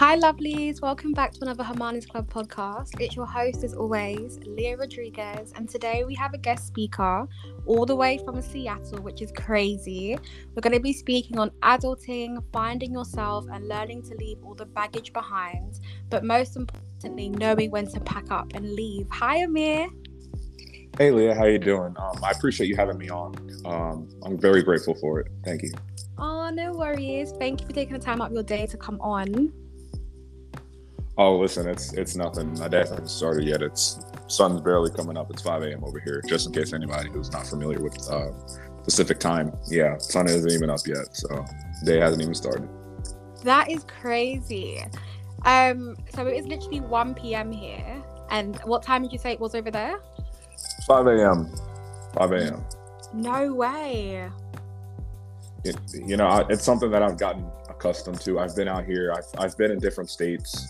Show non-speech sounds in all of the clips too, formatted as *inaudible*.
Hi, lovelies. Welcome back to another Hermione's Club podcast. It's your host, as always, Leah Rodriguez. And today we have a guest speaker all the way from Seattle, which is crazy. We're going to be speaking on adulting, finding yourself, and learning to leave all the baggage behind. But most importantly, knowing when to pack up and leave. Hi, Amir. Hey, Leah. How you doing? Um, I appreciate you having me on. Um, I'm very grateful for it. Thank you. Oh, no worries. Thank you for taking the time out of your day to come on. Oh, listen, it's it's nothing. My day hasn't started yet. It's sun's barely coming up. It's 5 a.m. over here. Just in case anybody who's not familiar with uh, Pacific time, yeah, sun isn't even up yet, so day hasn't even started. That is crazy. Um, so it is literally 1 p.m. here. And what time did you say it was over there? 5 a.m. 5 a.m. No way. It, you know, it's something that I've gotten accustomed to. I've been out here. I've, I've been in different states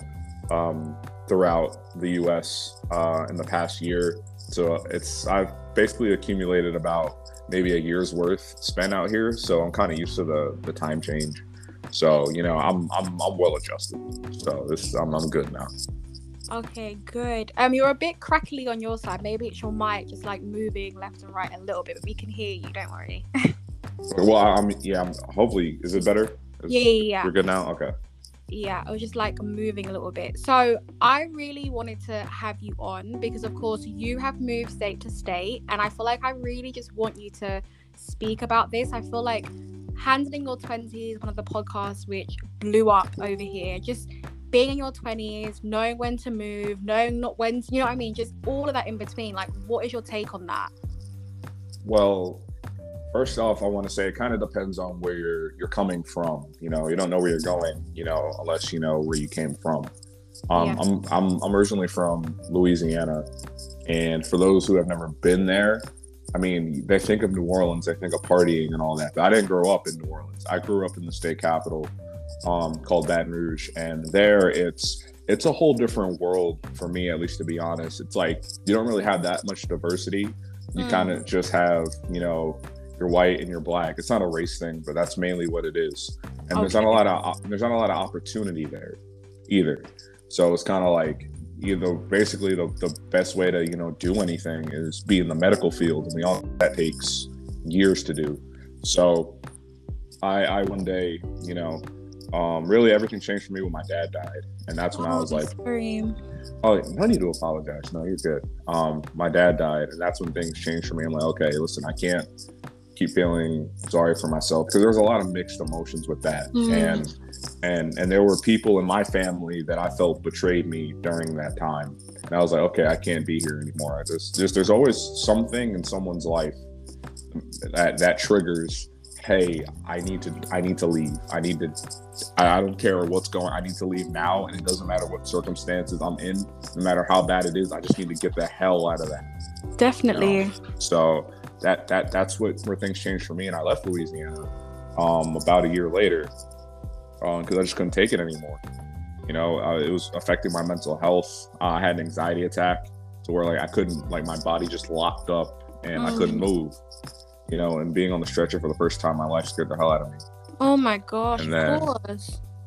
um, throughout the U.S. Uh, in the past year. So it's I've basically accumulated about maybe a year's worth spent out here. So I'm kind of used to the the time change. So you know I'm I'm I'm well adjusted. So this I'm I'm good now. Okay, good. Um, you're a bit crackly on your side. Maybe it's your mic just like moving left and right a little bit, but we can hear you. Don't worry. *laughs* well, I'm yeah. I'm, hopefully, is it better? Is, yeah, yeah, yeah. You're good now. Okay yeah, I was just like moving a little bit. So I really wanted to have you on because, of course, you have moved state to state, and I feel like I really just want you to speak about this. I feel like handling your 20s, one of the podcasts which blew up over here, just being in your 20s, knowing when to move, knowing not when, to, you know what I mean? Just all of that in between. Like, what is your take on that? Well, First off, I want to say it kind of depends on where you're you're coming from. You know, you don't know where you're going, you know, unless you know where you came from. Um, yeah. I'm I'm I'm originally from Louisiana, and for those who have never been there, I mean, they think of New Orleans, they think of partying and all that. But I didn't grow up in New Orleans. I grew up in the state capital, um, called Baton Rouge, and there it's it's a whole different world for me, at least to be honest. It's like you don't really have that much diversity. You mm. kind of just have, you know, you're white and you're black. It's not a race thing, but that's mainly what it is. And okay. there's not a lot of there's not a lot of opportunity there either. So it's kind of like you know basically the, the best way to you know do anything is be in the medical field, and we all that takes years to do. So I I one day you know um, really everything changed for me when my dad died, and that's when oh, I was like, scream. "Oh, no need to apologize. No, you're good." Um, my dad died, and that's when things changed for me. I'm like, "Okay, listen, I can't keep feeling sorry for myself because there was a lot of mixed emotions with that. Mm. and and and there were people in my family that I felt betrayed me during that time. And I was like okay I can't be here anymore. Just just there's always something in someone's life that that triggers hey I need to I need to leave. I need to I, I don't care what's going I need to leave now and it doesn't matter what circumstances I'm in. No matter how bad it is I just need to get the hell out of that. Definitely. You know? so that that that's what where things changed for me, and I left Louisiana um, about a year later because um, I just couldn't take it anymore. You know, uh, it was affecting my mental health. Uh, I had an anxiety attack to where like I couldn't like my body just locked up and mm. I couldn't mm. move. You know, and being on the stretcher for the first time in my life scared the hell out of me. Oh my gosh! And then,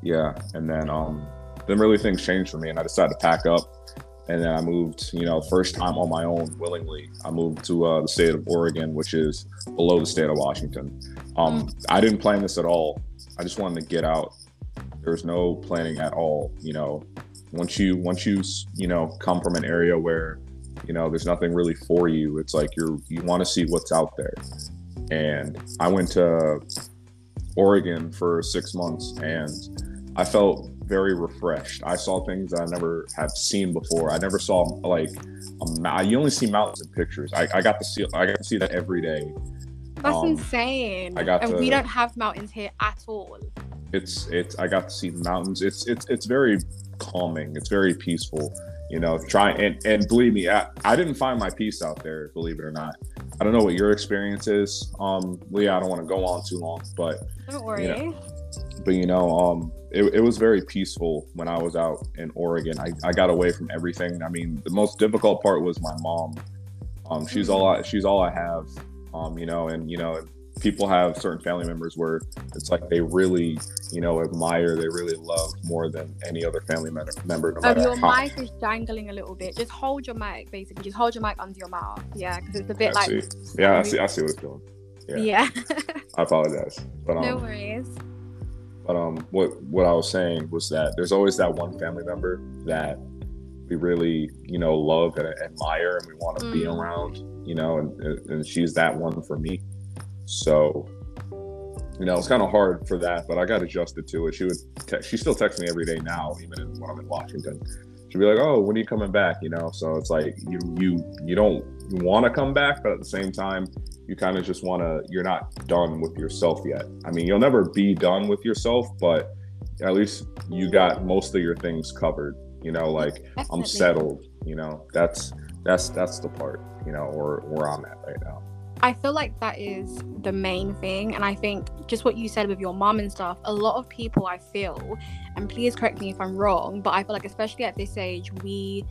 yeah, and then um, then really things changed for me, and I decided to pack up and then I moved, you know, first time on my own willingly. I moved to uh, the state of Oregon, which is below the state of Washington. Um, mm. I didn't plan this at all. I just wanted to get out. There's no planning at all. You know, once you once you you know come from an area where you know there's nothing really for you, it's like you're you want to see what's out there. And I went to Oregon for six months, and I felt very refreshed. I saw things that I never have seen before. I never saw like a, you only see mountains in pictures. I, I got to see I got to see that every day. That's um, insane. I got and to, we don't have mountains here at all. It's it's I got to see mountains. It's it's it's very calming. It's very peaceful. You know, try and and believe me, I, I didn't find my peace out there. Believe it or not. I don't know what your experience is, um, Leah. I don't want to go on too long, but don't worry. You know, but you know, um, it, it was very peaceful when I was out in Oregon. I, I got away from everything. I mean, the most difficult part was my mom. Um, she's all I, she's all I have. Um, you know, and you know, people have certain family members where it's like they really, you know, admire, they really love more than any other family member. No um, your how. mic is jangling a little bit. Just hold your mic, basically. Just hold your mic under your mouth. Yeah, because it's a bit I like. See. Yeah, I see. I see what it's doing. Yeah. yeah. I apologize, but *laughs* um, no worries. But um, what what I was saying was that there's always that one family member that we really, you know, love and admire, and we want to mm. be around, you know, and and she's that one for me. So, you know, it's kind of hard for that, but I got adjusted to it. She would, te- she still texts me every day now, even when I'm in Washington. She'd be like, "Oh, when are you coming back?" You know, so it's like you you you don't want to come back, but at the same time, you kind of just want to. You're not done with yourself yet. I mean, you'll never be done with yourself, but at least you got most of your things covered. You know, like Definitely. I'm settled. You know, that's that's that's the part. You know, where where I'm at right now. I feel like that is the main thing. And I think just what you said with your mom and stuff, a lot of people I feel, and please correct me if I'm wrong, but I feel like especially at this age, we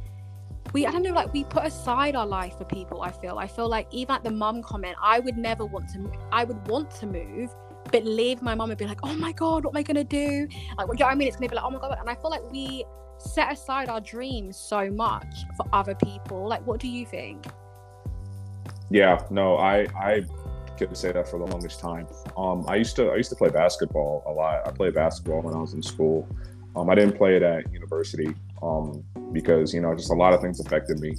we I don't know, like we put aside our life for people, I feel. I feel like even at the mum comment, I would never want to I would want to move, but leave my mum and be like, oh my god, what am I gonna do? Like you know what I mean? It's gonna be like, oh my god. And I feel like we set aside our dreams so much for other people. Like what do you think? Yeah, no, I I could say that for the longest time. Um, I used to I used to play basketball a lot. I played basketball when I was in school. Um, I didn't play it at university um, because you know just a lot of things affected me.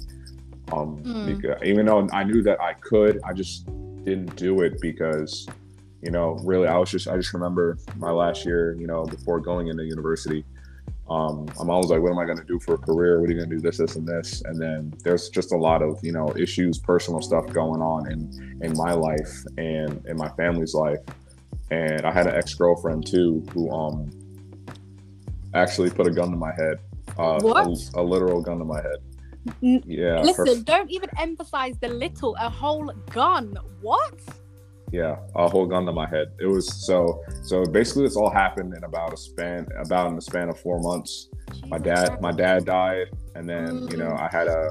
Um, mm. because, even though I knew that I could, I just didn't do it because you know really I was just I just remember my last year you know before going into university um, I'm always like, what am I going to do for a career? What are you going to do? This, this, and this. And then there's just a lot of you know issues, personal stuff going on in in my life and in my family's life. And I had an ex girlfriend too who um actually put a gun to my head. Uh, what? A, a literal gun to my head. Yeah. Listen, her... don't even emphasize the little. A whole gun. What? yeah a whole gun to my head it was so so basically this all happened in about a span about in the span of four months my dad my dad died and then you know mm. i had a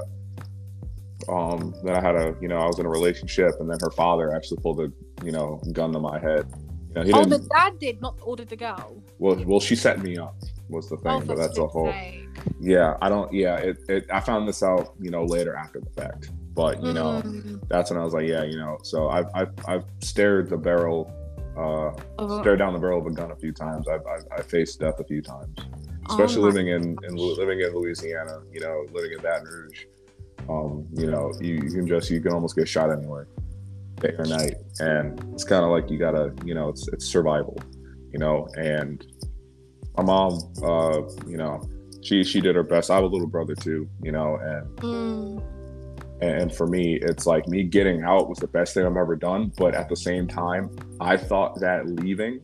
um then i had a you know i was in a relationship and then her father actually pulled a you know gun to my head you know, he oh the dad did not order the girl. well well she set me up was the thing oh, but that's a whole sake. Yeah i don't yeah it, it i found this out you know later after the fact but you know, mm-hmm. that's when I was like, yeah, you know. So I've I've, I've stared the barrel, uh, uh-huh. stared down the barrel of a gun a few times. I've I've, I've faced death a few times, especially oh living in, in living in Louisiana. You know, living in Baton Rouge. Um, you know, you, you can just you can almost get shot anywhere, day or night, and it's kind of like you gotta, you know, it's it's survival, you know. And my mom, uh, you know, she she did her best. I have a little brother too, you know, and. Mm and for me, it's like me getting out was the best thing I've ever done. But at the same time, I thought that leaving,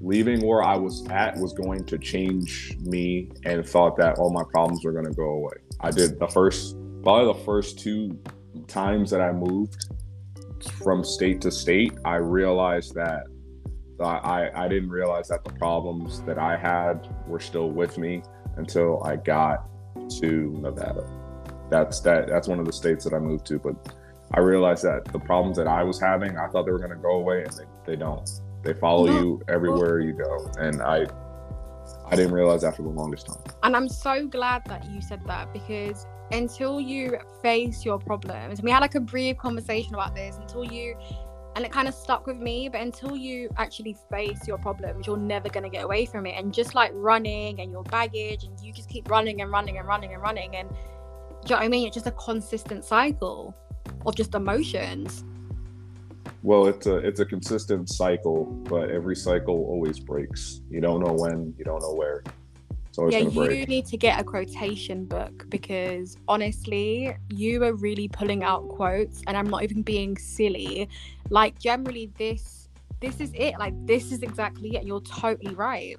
leaving where I was at was going to change me and thought that all my problems were going to go away. I did the first, probably the first two times that I moved from state to state, I realized that I, I didn't realize that the problems that I had were still with me until I got to Nevada that's that that's one of the states that I moved to. But I realized that the problems that I was having, I thought they were going to go away, and they, they don't. They follow no. you everywhere you go, and I I didn't realize that for the longest time. And I'm so glad that you said that because until you face your problems, we had like a brief conversation about this. Until you and it kind of stuck with me but until you actually face your problems you're never going to get away from it and just like running and your baggage and you just keep running and running and running and running and do you know what I mean? It's just a consistent cycle of just emotions. Well, it's a it's a consistent cycle, but every cycle always breaks. You don't know when, you don't know where. Yeah, you need to get a quotation book because honestly, you are really pulling out quotes, and I'm not even being silly. Like generally, this this is it. Like this is exactly it. You're totally right.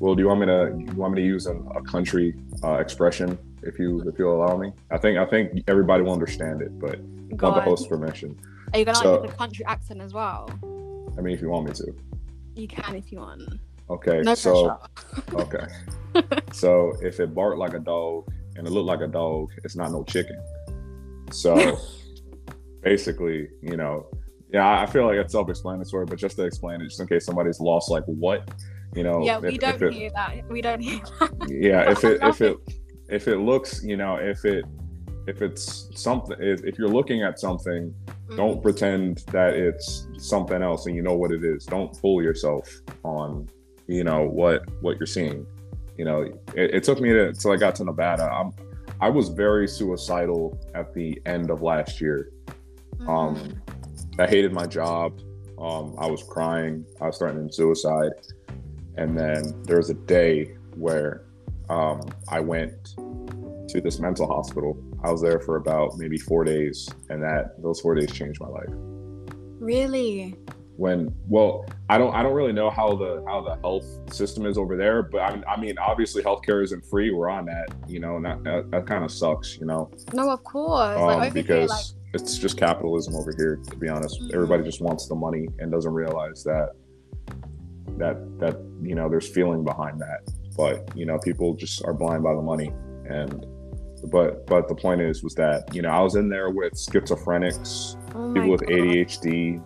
Well, do you want me to you want me to use a, a country uh, expression if you if you'll allow me. I think I think everybody will understand it, but God. want the host's permission. Are you gonna so, like the country accent as well? I mean, if you want me to. You can if you want. Okay, no so okay, *laughs* so if it barked like a dog and it looked like a dog, it's not no chicken. So *laughs* basically, you know, yeah, I feel like it's self-explanatory, but just to explain it, just in case somebody's lost, like what, you know. Yeah, we if, don't if it, hear that. We don't hear that. Yeah, if it if it *laughs* if it looks, you know, if it if it's something, if, if you're looking at something, mm-hmm. don't pretend that it's something else and you know what it is. Don't fool yourself on, you know, what what you're seeing. You know, it, it took me to until I got to Nevada. I'm I was very suicidal at the end of last year. Um, mm. I hated my job. Um, I was crying. I was threatening suicide. And then there was a day where um, I went to this mental hospital. I was there for about maybe four days, and that those four days changed my life. Really? When well, I don't I don't really know how the how the health system is over there, but I, mean, I mean obviously healthcare isn't free. We're on that, you know, and that, that, that kind of sucks, you know. No, of course. Um, like, because. like- it's just capitalism over here to be honest mm-hmm. everybody just wants the money and doesn't realize that that that you know there's feeling behind that but you know people just are blind by the money and but but the point is was that you know i was in there with schizophrenics oh people with God.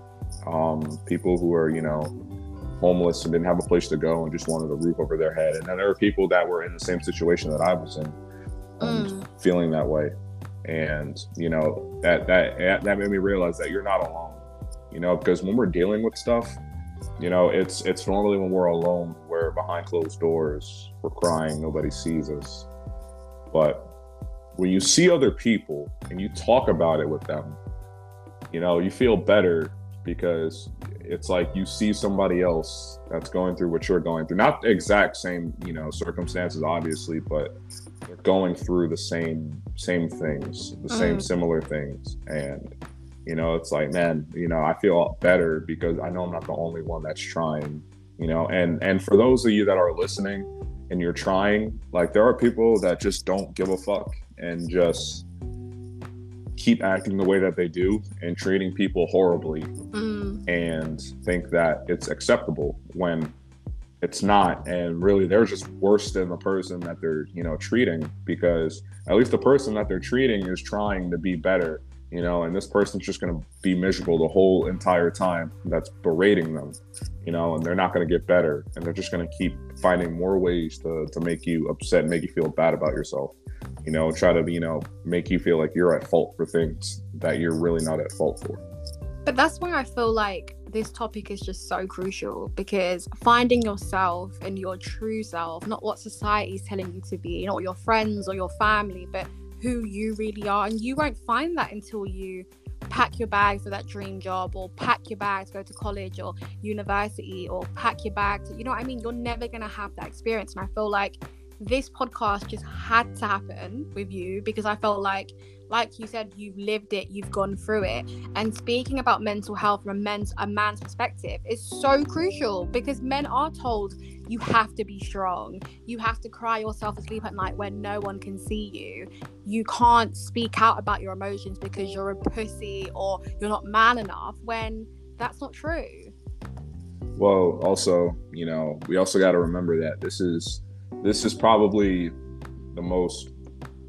Um, people who are you know homeless and didn't have a place to go and just wanted a roof over their head. And then there were people that were in the same situation that i was in mm. feeling that way. And you know that that that made me realize that you're not alone you know because when we're dealing with stuff you know it's it's normally when we're alone we're behind closed doors we're crying nobody sees us. But when you see other people and you talk about it with them you know you feel better because it's like you see somebody else that's going through what you're going through not the exact same you know circumstances obviously but they're going through the same same things, the mm. same similar things, and you know, it's like, man, you know, I feel better because I know I'm not the only one that's trying, you know, and and for those of you that are listening and you're trying, like there are people that just don't give a fuck and just keep acting the way that they do and treating people horribly. And think that it's acceptable when it's not. And really they're just worse than the person that they're you know treating because at least the person that they're treating is trying to be better you know and this person's just going to be miserable the whole entire time that's berating them you know and they're not going to get better. And they're just going to keep finding more ways to, to make you upset make you feel bad about yourself you know try to you know make you feel like you're at fault for things that you're really not at fault for but that's why i feel like this topic is just so crucial because finding yourself and your true self, not what society is telling you to be, not your friends or your family, but who you really are. And you won't find that until you pack your bags for that dream job or pack your bags go to college or university or pack your bags. You know what I mean? You're never going to have that experience. And I feel like this podcast just had to happen with you because I felt like like you said, you've lived it, you've gone through it. And speaking about mental health from a man's, a man's perspective is so crucial because men are told you have to be strong. You have to cry yourself asleep at night when no one can see you. You can't speak out about your emotions because you're a pussy or you're not man enough when that's not true. Well, also, you know, we also got to remember that this is this is probably the most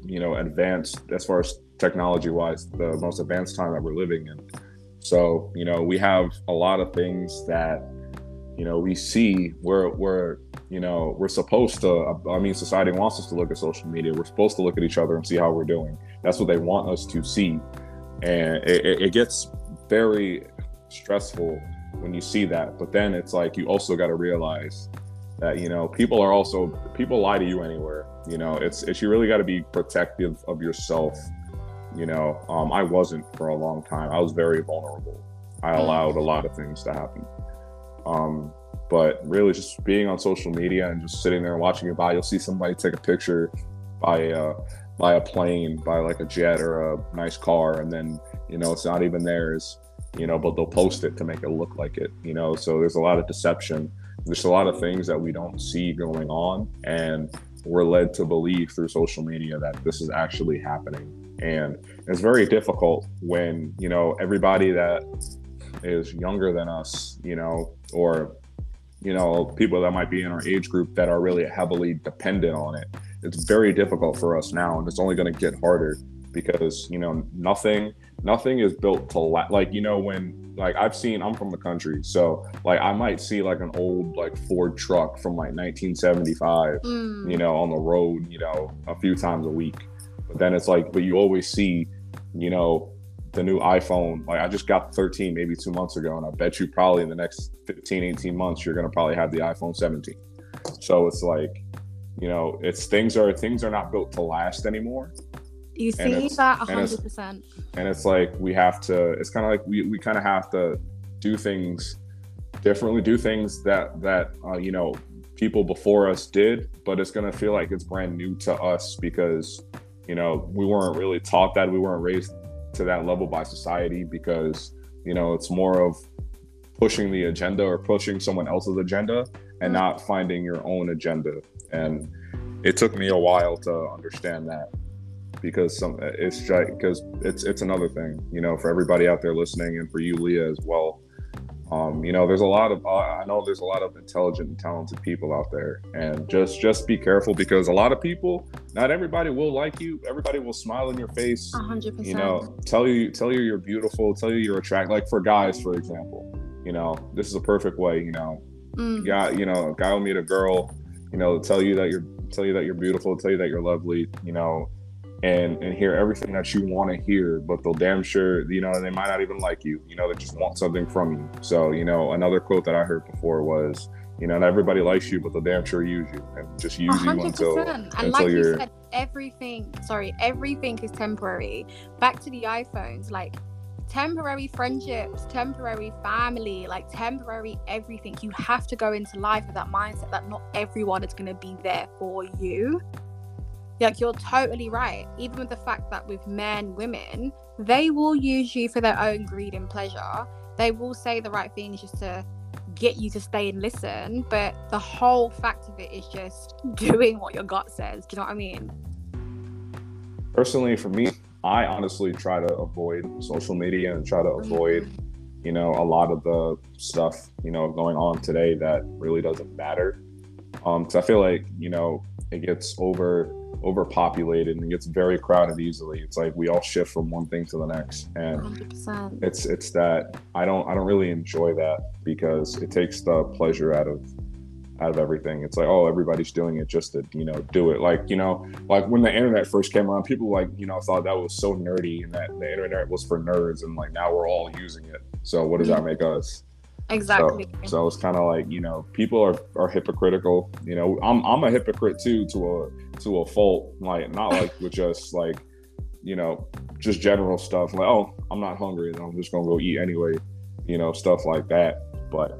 you know advanced as far as technology wise the most advanced time that we're living in. So you know we have a lot of things that you know we see we're we're you know we're supposed to i mean society wants us to look at social media. We're supposed to look at each other and see how we're doing. That's what they want us to see. And it, it gets very stressful when you see that. But then it's like you also got to realize that you know people are also people lie to you anywhere. You know it's it's you really got to be protective of yourself you know, um, I wasn't for a long time. I was very vulnerable. I mm. allowed a lot of things to happen. Um, but really, just being on social media and just sitting there and watching it by, you'll see somebody take a picture by uh, by a plane, by like a jet or a nice car, and then you know it's not even theirs. You know, but they'll post it to make it look like it. You know, so there's a lot of deception. There's a lot of things that we don't see going on, and we're led to believe through social media that this is actually happening and it's very difficult when you know everybody that is younger than us you know or you know people that might be in our age group that are really heavily dependent on it it's very difficult for us now and it's only going to get harder because you know nothing nothing is built to la- like you know when like I've seen I'm from the country so like I might see like an old like Ford truck from like 1975 mm. you know on the road you know a few times a week but then it's like but you always see you know the new iPhone. Like I just got the 13 maybe 2 months ago and I bet you probably in the next 15 18 months you're going to probably have the iPhone 17 so it's like you know it's things are things are not built to last anymore. You see that 100%. And, and it's like we have to, it's kind of like we, we kind of have to do things differently, do things that, that, uh, you know, people before us did, but it's going to feel like it's brand new to us because, you know, we weren't really taught that. We weren't raised to that level by society because, you know, it's more of pushing the agenda or pushing someone else's agenda and mm-hmm. not finding your own agenda. And it took me a while to understand that because some it's just because it's it's another thing you know for everybody out there listening and for you leah as well um, you know there's a lot of uh, i know there's a lot of intelligent and talented people out there. And just just be careful because a lot of people not everybody will like you. Everybody will smile in your face 100% you know tell you tell you you're beautiful tell you you're attractive like for guys for example you know this is a perfect way you know. Mm. guy you know a guy will meet a girl you know tell you that you're tell you that you're beautiful tell you that you're lovely you know and and hear everything that you want to hear but they'll damn sure you know they might not even like you you know they just want something from you so you know another quote that i heard before was you know not everybody likes you but they'll damn sure use you and just use 100%. you until and until like you're... you said everything sorry everything is temporary back to the iphones like temporary friendships, temporary family, like temporary everything. You have to go into life with that mindset that not everyone is going to be there for you like you're totally right. Even with the fact that with men women they will use you for their own greed and pleasure. They will say the right things just to get you to stay and listen but the whole fact of it is just *laughs* doing what your gut says. Do you know what i mean? Personally for me i honestly try to avoid social media and try to mm-hmm. avoid you know a lot of the stuff you know going on today that really doesn't matter. Um because i feel like you know it gets over overpopulated and it gets very crowded easily. It's like we all shift from one thing to the next, and 100%. it's it's that I don't I don't really enjoy that because it takes the pleasure out of out of everything. It's like oh everybody's doing it just to you know do it. Like you know like when the internet first came around, people like you know thought that was so nerdy and that the internet was for nerds, and like now we're all using it. So what does that make us? Exactly. So, so it's kind of like you know people are are hypocritical. You know, I'm I'm a hypocrite too to a to a fault. Like not like with just like you know just general stuff like oh I'm not hungry and I'm just gonna go eat anyway. You know stuff like that. But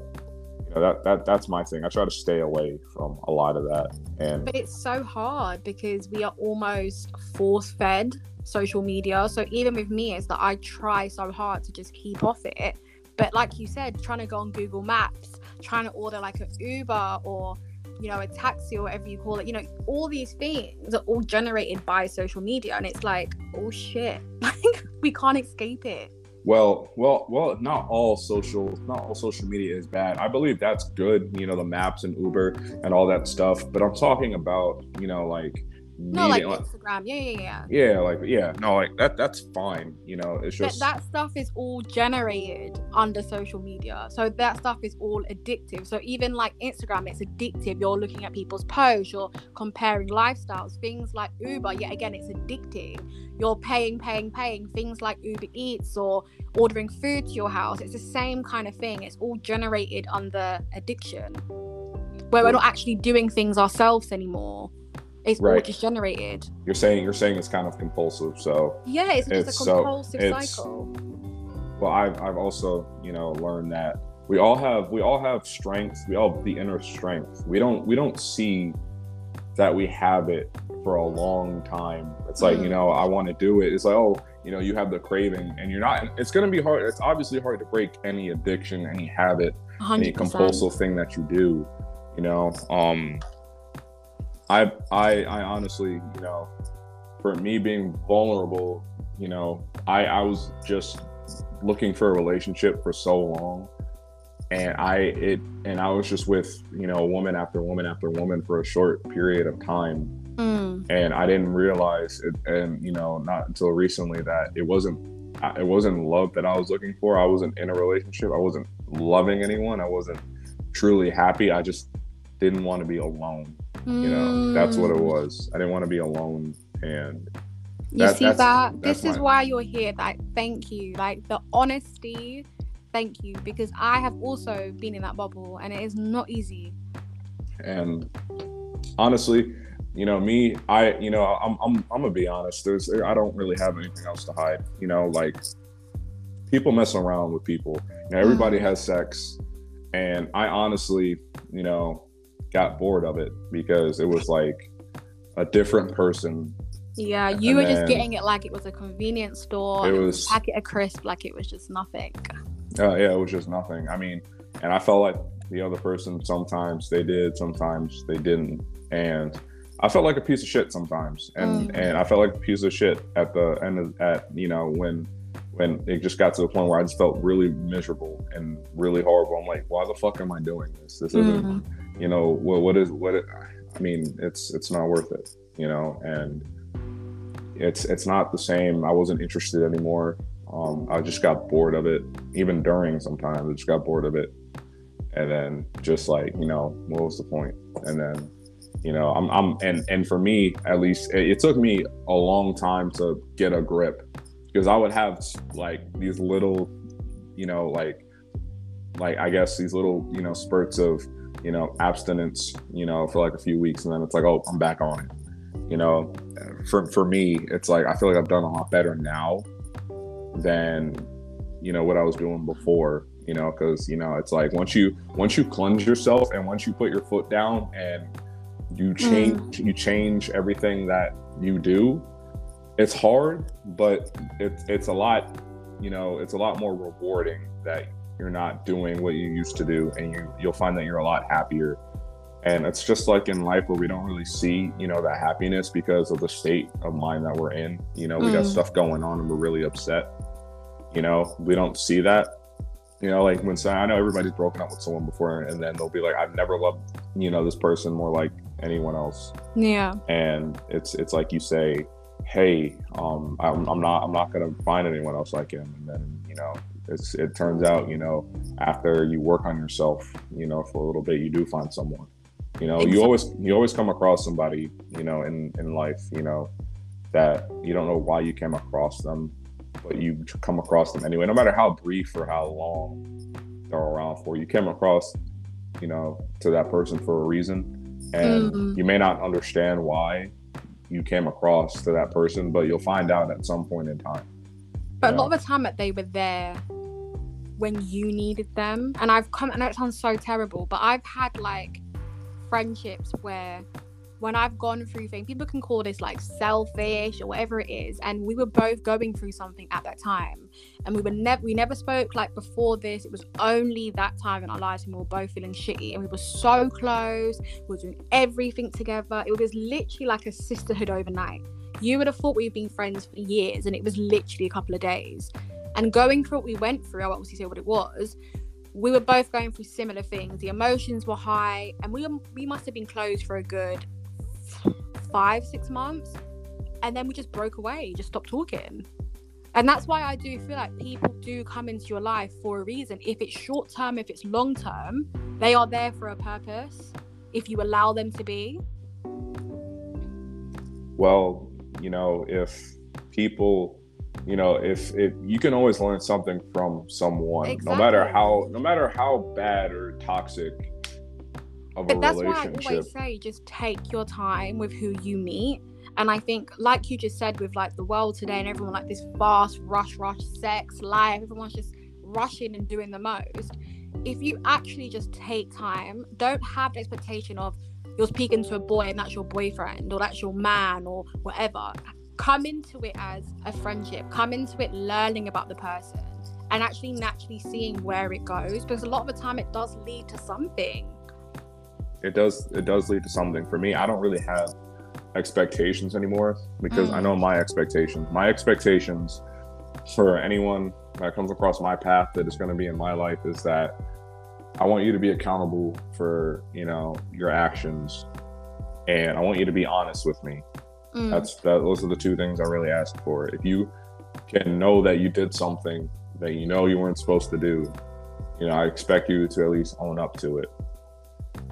you know that that that's my thing. I try to stay away from a lot of that. And but it's so hard because we are almost force fed social media. So even with me, it's that I try so hard to just keep off it but like you said, trying to go on Google Maps, trying to order like an Uber or you know a taxi or whatever you call it, you know, all these things are all generated by social media, and it's like, oh shit, *laughs* like we can't escape it. Well, well, well, not all social, not all social media is bad. I believe that's good, you know, the maps and Uber and all that stuff. But I'm talking about, you know, like no, like Instagram. Yeah, yeah, yeah. Yeah, like yeah, no, like that. That's fine. You know, it's just that, that stuff is all generated under social media, so that stuff is all addictive. So even like Instagram, it's addictive. You're looking at people's posts, you're comparing lifestyles. Things like Uber, yet again, it's addictive. You're paying, paying, paying. Things like Uber Eats or ordering food to your house. It's the same kind of thing. It's all generated under addiction, where we're not actually doing things ourselves anymore it's right. all just generated. You're saying you're saying it's kind of compulsive, so yeah, it's, it's just a compulsive so cycle. Well, I've I've also you know learned that we all have we all have strengths. We all have the inner strength. We don't we don't see that we have it for a long time. It's like, mm. you know, I want to do it. It's like, oh, you know, you have the craving and you're not, it's going to be hard. It's obviously hard to break any addiction, any habit, 100%. any compulsive thing that you do, you know. Um, I, I, I honestly, you know, for me being vulnerable, you know, I, I was just looking for a relationship for so long, and I, it, and I was just with, you know, woman after woman after woman for a short period of time, mm. and I didn't realize it, and you know, not until recently that it wasn't it wasn't love that I was looking for. I wasn't in a relationship. I wasn't loving anyone. I wasn't truly happy. I just didn't want to be alone. Mm. You know, that's what it mm. was. I didn't want to be alone, and you see that's, that that's this is why you're here. Like, thank you. Like the honesty. Thank you because I have also been in that bubble, and it is not easy. And honestly, you know me i you know i'm i'm, I'm gonna be honest there's i don't really have anything else to hide you know like people mess around with people you know everybody mm. has sex and i honestly you know got bored of it because it was like a different person yeah you and were just getting it like it was a convenience store it was a packet of crisp like it was just nothing uh, yeah it was just nothing i mean and i felt like the other person sometimes they did sometimes they didn't and I felt like a piece of shit sometimes, and mm. and I felt like a piece of shit at the end of at you know when when it just got to the point where I just felt really miserable and really horrible. I'm like, why the fuck am I doing this? This isn't, mm. You know, what what is what? It, I mean, it's it's not worth it, you know, and it's it's not the same. I wasn't interested anymore. Um, I just got bored of it. Even during sometimes, I just got bored of it, and then just like you know, what was the point? And then you know i'm, I'm and and for me at least it, it took me a long time to get a grip because i would have like these little you know like like i guess these little you know spurts of you know abstinence you know for like a few weeks and then it's like oh i'm back on it you know for for me it's like i feel like i've done a lot better now than you know what i was doing before you know because you know it's like once you once you cleanse yourself and once you put your foot down and you change mm. you change everything that you do it's hard but it's it's a lot you know it's a lot more rewarding that you're not doing what you used to do and you you'll find that you're a lot happier and it's just like in life where we don't really see you know that happiness because of the state of mind that we're in you know we mm. got stuff going on and we're really upset you know we don't see that you know like when I know everybody's broken up with someone before and then they'll be like I've never loved you know this person more like anyone else. Yeah. And it's it's like you say, hey, um, I'm, I'm not I'm not gonna find anyone else like him, and then you know it's it turns out you know after you work on yourself, you know for a little bit, you do find someone. You know, exactly. you always you always come across somebody, you know, in in life, you know, that you don't know why you came across them, but you come across them anyway, no matter how brief or how long they're around for. You came across, you know, to that person for a reason and mm-hmm. you may not understand why you came across to that person but you'll find out at some point in time but a lot of the time that they were there when you needed them and i've come i know it sounds so terrible but i've had like friendships where when I've gone through things, people can call this like selfish or whatever it is. And we were both going through something at that time. And we were never we never spoke like before this. It was only that time in our lives when we were both feeling shitty. And we were so close. We were doing everything together. It was literally like a sisterhood overnight. You would have thought we'd been friends for years, and it was literally a couple of days. And going through what we went through, I won't obviously say what it was we were both going through similar things. The emotions were high, and we we must have been closed for a good five, six months. And then we just broke away, just stopped talking. And that's why I do feel like people do come into your life for a reason. If it's short term, if it's long term, they are there for a purpose if you allow them to be. Well, you know, if people you know if if you can always learn something from someone exactly. no matter how no matter how bad or toxic of but that's why I always say just take your time with who you meet. And I think, like you just said, with like the world today and everyone like this fast rush, rush, sex, life, everyone's just rushing and doing the most. If you actually just take time, don't have the expectation of you're speaking to a boy and that's your boyfriend or that's your man or whatever. Come into it as a friendship, come into it learning about the person and actually naturally seeing where it goes because a lot of the time it does lead to something it does it does lead to something for me i don't really have expectations anymore because mm. i know my expectations my expectations for anyone that comes across my path that is going to be in my life is that i want you to be accountable for you know your actions and I want you to be honest with me. Mm. That's that. Those are the two things I really ask for. If you can know that you did something that you know you weren't supposed to do, you know, I expect you to at least own up to it.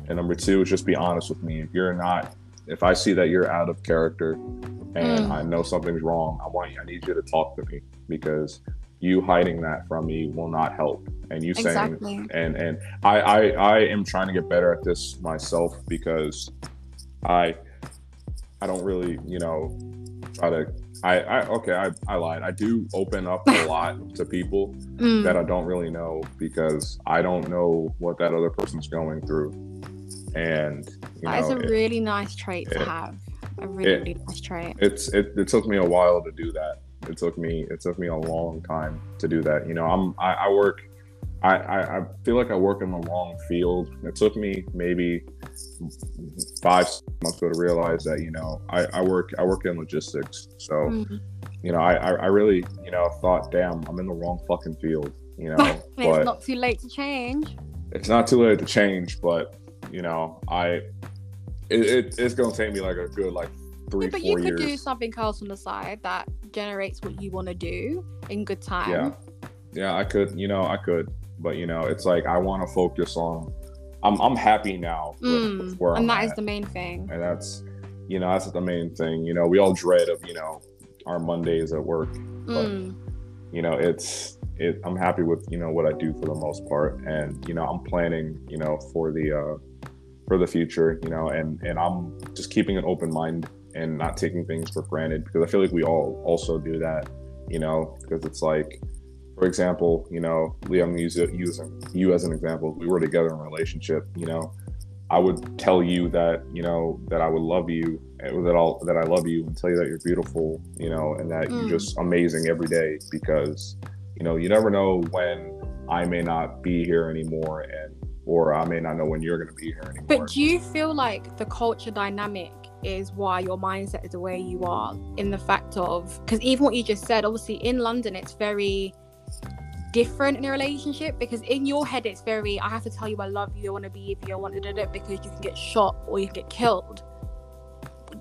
And number two is just be honest with me. If you're not, if I see that you're out of character and mm. I know something's wrong, I want you, I need you to talk to me because you hiding that from me will not help. And you saying, and and I, I I am trying to get better at this myself because I I don't really, you know, try to I, I okay, I, I lied. I do open up a *laughs* lot to people mm. that I don't really know because I don't know what that other person's going through. And you that know, is a it, really nice trait it, to have. A really, it, really nice trait. It's it, it took me a while to do that. It took me it took me a long time to do that. You know, I'm I, I work I, I, I feel like I work in the wrong field. It took me maybe five months ago to realize that you know I, I work I work in logistics. So mm-hmm. you know I, I really you know thought, damn, I'm in the wrong fucking field. You know, *laughs* but it's not too late to change. It's not too late to change, but you know I it, it it's gonna take me like a good like three yeah, but you could do something else on the side that generates what you want to do in good time. Yeah, yeah, I could. You know, I could but you know, it's like I want to focus on. I'm I'm happy now with, mm, with where and I'm that is the main thing. And that's, you know, that's the main thing. You know, we all dread of you know our Mondays at work, but mm. you know, it's it. I'm happy with you know what I do for the most part, and you know, I'm planning you know for the uh for the future, you know, and and I'm just keeping an open mind and not taking things for granted because I feel like we all also do that, you know, because it's like for example, you know, Liam using using you as an example. We were together in a relationship. You know, I would tell you that you know that I would love you, that I'll that I love you, and tell you that you're beautiful. You know, and that mm. you're just amazing every day because you know you never know when I may not be here anymore, and or I may not know when you're going to be here anymore. But do you feel like the culture dynamic is why your mindset is the way you are in the fact of because even what you just said obviously in london it's very different in a relationship because in your head it's very I have to tell you I love you, I want to be with you, I want to do it because you can get shot or you can get killed.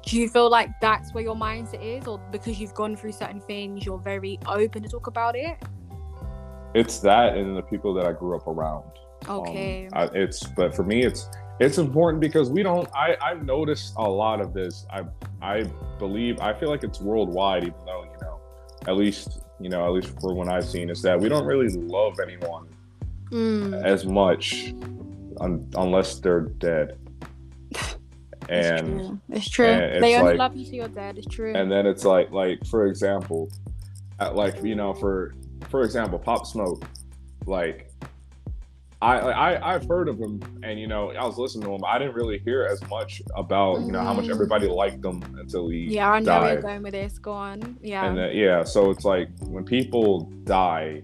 Do you feel like that's where your mindset is, or because you've gone through certain things, you're very open to talk about it? It's that, and the people that I grew up around. Um, okay. Um, I, it's but for me, it's it's important because we don't. I I've noticed a lot of this. I I believe I feel like it's worldwide, even though you know, at least you know, at least for when I've seen, is that we don't really love anyone mm. as much un- unless they're dead. *laughs* And it's true. It's true. they only like, love you till you're dead. It's true. And then it's like, like for example, at like you know, for for example, Pop Smoke, like I, I I've heard of him, and you know, I was listening to him. I didn't really hear as much about you know how much mm-hmm. everybody liked him until he yeah. I know died. you're going with this. Go on. Yeah. And then, yeah, so it's like when people die,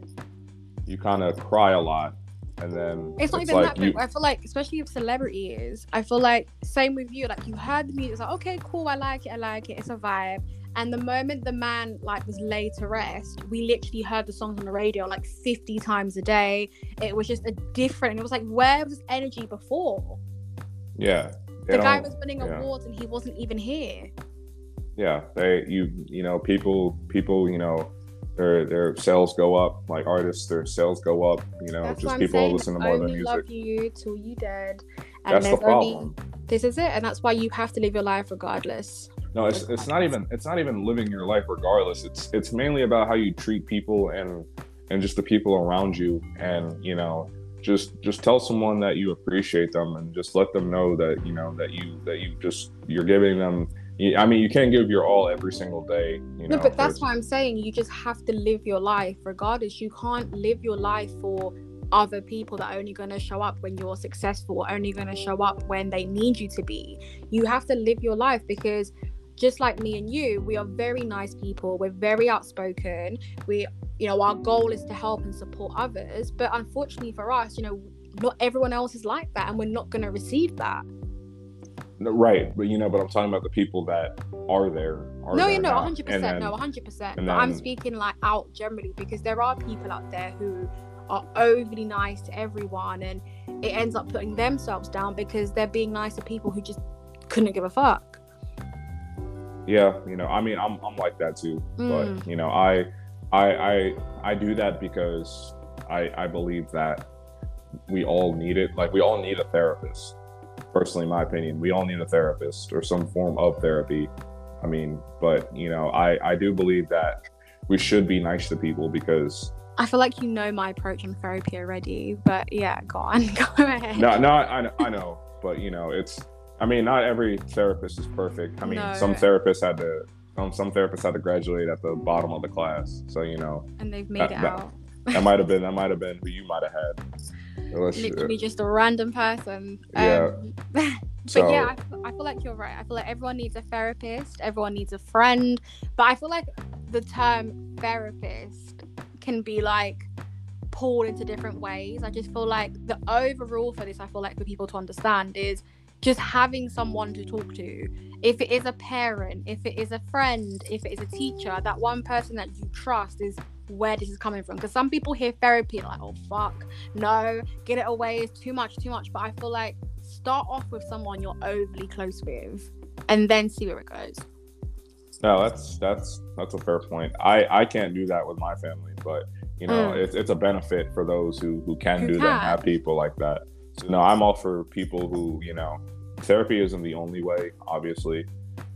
you kind of cry a lot, and then it's not it's even like that. You... I feel like, especially with celebrities, I feel like same with you. Like you heard the music, it's like okay, cool, I like it, I like it, it's a vibe. And the moment the man like was laid to rest, we literally heard the songs on the radio like 50 times a day. It was just a different. It was like, where was this energy before? Yeah. The guy was winning yeah. awards and he wasn't even here. Yeah, they you you know people people you know their their sales go up like artists their sales go up you know That's just people listen to more than music. Love you till you dead. And that's the problem. Only, this is it, and that's why you have to live your life regardless. No, it's it's not even it's not even living your life regardless. It's it's mainly about how you treat people and and just the people around you and you know just just tell someone that you appreciate them and just let them know that you know that you that you just you're giving them I mean, you can't give your all every single day. You know, no, but that's why I'm saying you just have to live your life regardless. You can't live your life for other people that are only going to show up when you're successful, or only going to show up when they need you to be. You have to live your life because just like me and you, we are very nice people. We're very outspoken. We, you know, our goal is to help and support others. But unfortunately for us, you know, not everyone else is like that, and we're not going to receive that. Right, but you know, but I'm talking about the people that are there. Are no, you know, 100. percent No, 100. percent But I'm speaking like out generally because there are people out there who are overly nice to everyone, and it ends up putting themselves down because they're being nice to people who just couldn't give a fuck. Yeah, you know, I mean, I'm I'm like that too, mm. but you know, I I I I do that because I I believe that we all need it. Like we all need a therapist. Personally, in my opinion, we all need a therapist or some form of therapy. I mean, but you know, I I do believe that we should be nice to people because I feel like you know my approach in therapy already, but yeah, go on, *laughs* go ahead. No, no, I, I know, but you know, it's. I mean, not every therapist is perfect. I mean, no. some therapists had to, um, some therapists had to graduate at the bottom of the class, so you know. And they've made that, it out. That, that might have been, that might have been who you might have had. Literally, just a random person. Yeah. *laughs* Um, So, but yeah, I, I, feel like you're right. I feel like everyone needs a therapist, everyone needs a friend. But I feel like the term therapist can be like pulled into different ways. I just feel like the overall for this, I feel like for people to understand is just having someone to talk to. If it is a parent, if it is a friend, if it is a teacher, that one person that you trust is where this is coming from. Because some people hear therapy like, oh fuck, no, get it away, it's too much, too much. But I feel like start off with someone you're overly close with and then see where it goes. No, that's that's that's a fair point. I I can't do that with my family, but you know, mm. it's it's a benefit for those who who can who do can. that and have people like that. So no, I'm all for people who you know, therapy isn't the only way, obviously,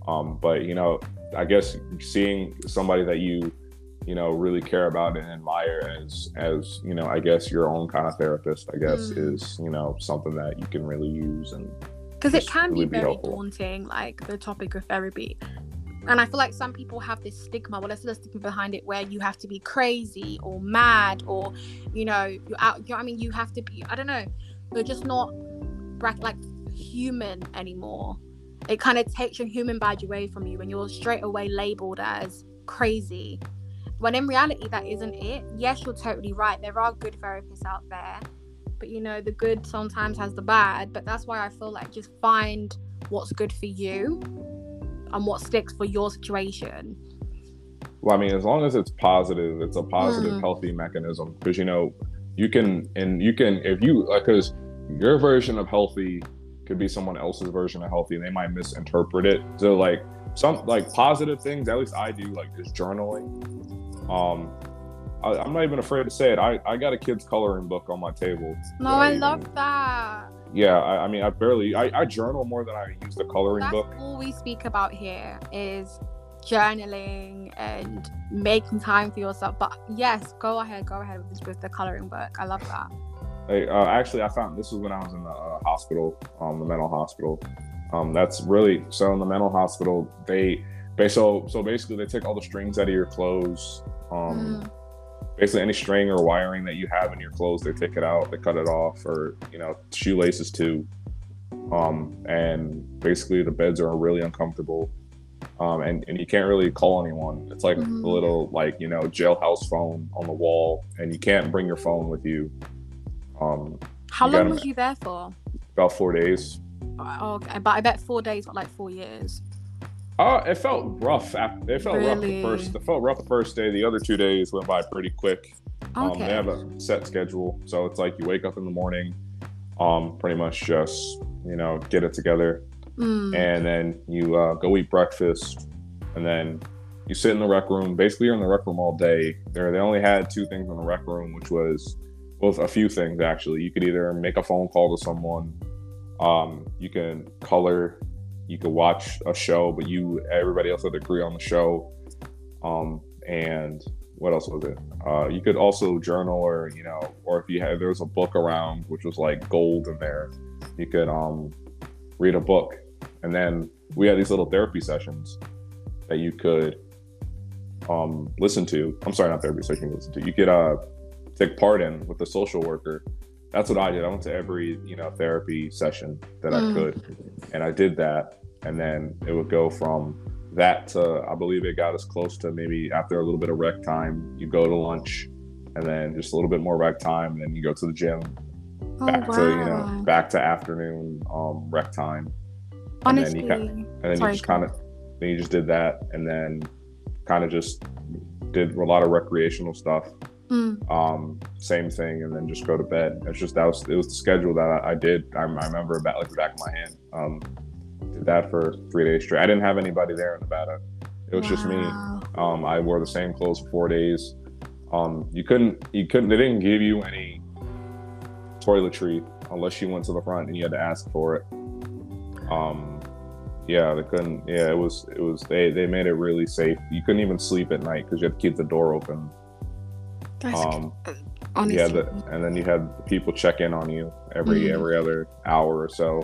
um, but you know, I guess seeing somebody that you you know really care about and admire as as you know i guess your own kind of therapist i guess mm. is you know something that you can really use and because it can really be very be daunting like the topic of therapy. And i feel like some people have this stigma well there's still a stigma behind it where you have to be crazy or mad or you know you're out you know, i mean? You have to be i don't know you're just not like human anymore. It kind of takes your human badge away from you and you're straight away labeled as crazy. When in reality that isn't it. Yes you're totally right. There are good therapists out there but you know the good sometimes has the bad. But that's why i feel like just find what's good for you and what sticks for your situation. Well i mean as long as it's positive it's a positive mm. healthy mechanism. Because you know you can and you can if you because your version of healthy could be someone else's version of healthy and they might misinterpret it so like some like positive things at least i do like is journaling um, I, am not even afraid to say it. I, I got a kid's coloring book on my table. No, I, I love that. Yeah, I, I, mean, I barely, I, I journal more than I use the coloring That's book. all we speak about here is journaling and making time for yourself. But yes, go ahead, go ahead with, with the coloring book. I love that. Uh, actually, I found this was when I was in the uh, hospital, um, the mental hospital. Um, that's really so in the mental hospital. They, they so so basically they take all the strings out of your clothes um, mm. Basically, any string or wiring that you have in your clothes, they take it out, they cut it off, or you know, shoelaces too. Um, and basically, the beds are really uncomfortable, um, and and you can't really call anyone. It's like mm. a mm-hmm. little like you know jailhouse phone on the wall, and you can't bring your phone with you. Um, How long was you there for? About four days. Oh, okay, but I bet four days, but like four years. Uh, it felt rough. After, it felt really? rough the first. It felt rough the first day. The other two days went by pretty quick. Um, okay. They have a set schedule, so it's like you wake up in the morning, um, pretty much just you know get it together, mm. and then you uh, go eat breakfast, and then you sit in the rec room. Basically, you're in the rec room all day. There, they only had two things in the rec room, which was well, a few things actually. You could either make a phone call to someone, um, you can color you could watch a show, but you everybody else would agree on the show. Um, and what else was it? Uh, you could also journal, or you know, or if you had there was a book around which was like gold in there, you could um, read a book, and then we had these little therapy sessions that you could um, listen to. I'm sorry, not therapy session. Listen to. You could uh, take part in with the social worker. That's what I did. I went to every you know therapy session that mm. I could, and I did that and then it would go from that to I believe it got us close to maybe after a little bit of rec time, you go to lunch, and then just a little bit more rec time, and then you go to the gym. Oh, back wow. to you know back to afternoon um, rec time. Honestly, and then you, and then Sorry, you just kind of then you just did that, and then kind of just did a lot of recreational stuff. Mm. Um, same thing, and then just go to bed. It's just that was it was the schedule that I, I did. I, I remember about like the back of my hand. Um, did that for three days straight. I didn't have anybody there in Nevada. It was wow. just me. Um, I wore the same clothes for four days. Um, you couldn't, you couldn't, they didn't give you any toiletry unless you went to the front and you had to ask for it. Um, yeah, they couldn't. Yeah, it was, it was. They they made it really safe. You couldn't even sleep at night because you had to keep the door open. That's um, honestly. Yeah, the, and then you had people check in on you every mm. every other hour or so.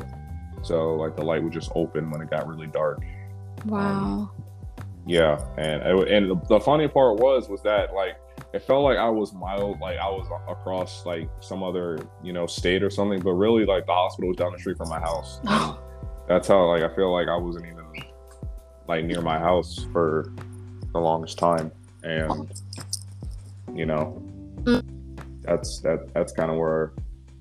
So like the light would just open when it got really dark. Wow. Um, yeah, and and the, the funny part was was that like it felt like I was mild, like I was across like some other you know state or something, but really like the hospital was down the street from my house. *laughs* that's how like I feel like I wasn't even like near my house for the longest time, and you know mm. that's that that's kind of where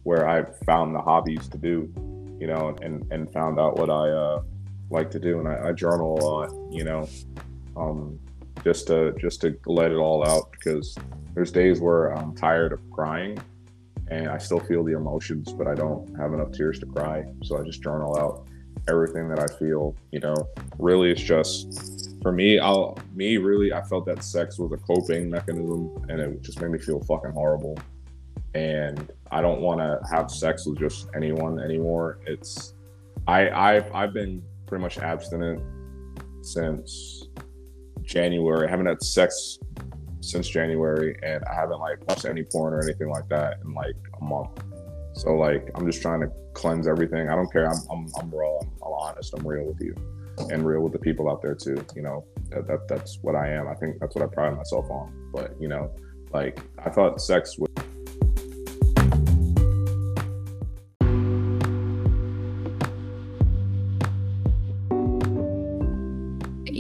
where I found the hobbies to do, you know, and and found out what I uh, like to do, and I, I journal a lot, you know. Um, just to just to let it all out because there's days where I'm tired of crying and I still feel the emotions, but I don't have enough tears to cry. So I just journal out everything that I feel. You know, really, it's just for me. I'll me really. I felt that sex was a coping mechanism, and it just made me feel fucking horrible. And I don't want to have sex with just anyone anymore. It's I I've I've been pretty much abstinent since January. I haven't had sex since January, and I haven't like watched any porn or anything like that in like a month. So like I'm just trying to cleanse everything. I don't care. I'm I'm, I'm raw. I'm, I'm honest. I'm real with you, and real with the people out there too. You know that, that that's what I am. I think that's what I pride myself on. But you know, like I thought sex was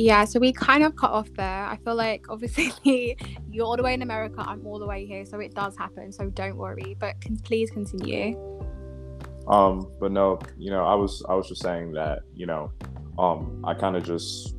yeah so we kind of cut off there i feel like obviously *laughs* you're all the way in america i'm all the way here so it does happen so don't worry but can, please continue um but no you know i was i was just saying that you know um i kind of just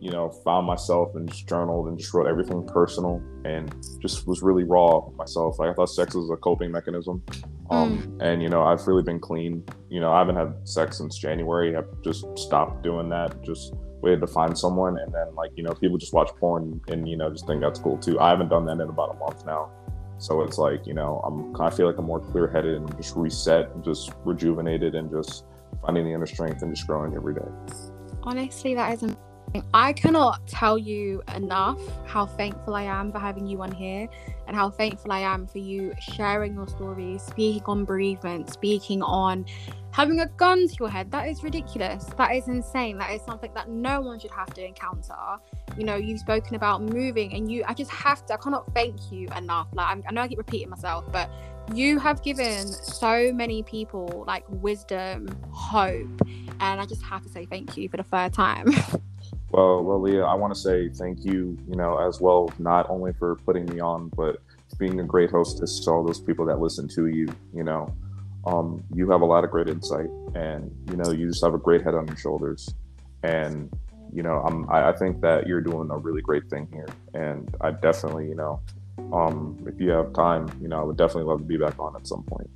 you know found myself and just journaled and just wrote everything personal and just was really raw myself. Like i thought sex was a coping mechanism. Um mm. and you know i've really been clean. You know i haven't had sex since january. I've just stopped doing that. Just waited to find someone and then like you know people just watch porn and you know just think that's cool too. I haven't done that in about a month now. So it's like you know i'm i feel like i'm more clear-headed and just reset and just rejuvenated and just finding the inner strength and just growing every day honestly that is amazing I cannot tell you enough how thankful I am for having you on here and how thankful I am for you sharing your stories, speaking on bereavement, speaking on having a gun to your head. That is ridiculous. That is insane. That is something that no one should have to encounter. You know, you've spoken about moving and you, I just have to, I cannot thank you enough. Like, I'm, I know I keep repeating myself, but you have given so many people like wisdom, hope, and I just have to say thank you for the third time. *laughs* Well, well, Leah, I want to say thank you, you know, as well, not only for putting me on, but being a great hostess to all those people that listen to you. You know, um, you have a lot of great insight, and you know, you just have a great head on your shoulders. And you know, I'm, I, I think that you're doing a really great thing here, and I definitely, you know, um, if you have time, you know, I would definitely love to be back on at some point.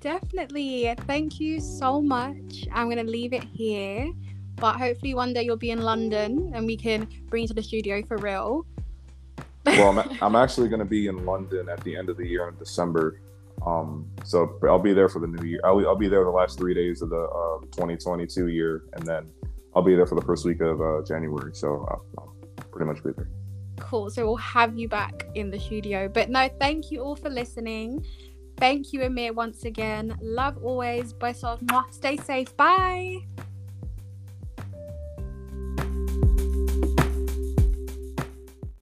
Definitely. Thank you so much. I'm going to leave it here. But hopefully one day you'll be in London and we can bring you to the studio for real. well, I'm, *laughs* I'm actually going to be in London at the end of the year in December. Um, so I'll be there for the new year. I'll, I'll be there the last three days of the uh, 2022 year, and then I'll be there for the first week of uh, January. So uh, I'll pretty much be there. Cool. So we'll have you back in the studio. But no, thank you all for listening. Thank you, Amir, once again. Love always. Bye. Stay safe. Bye.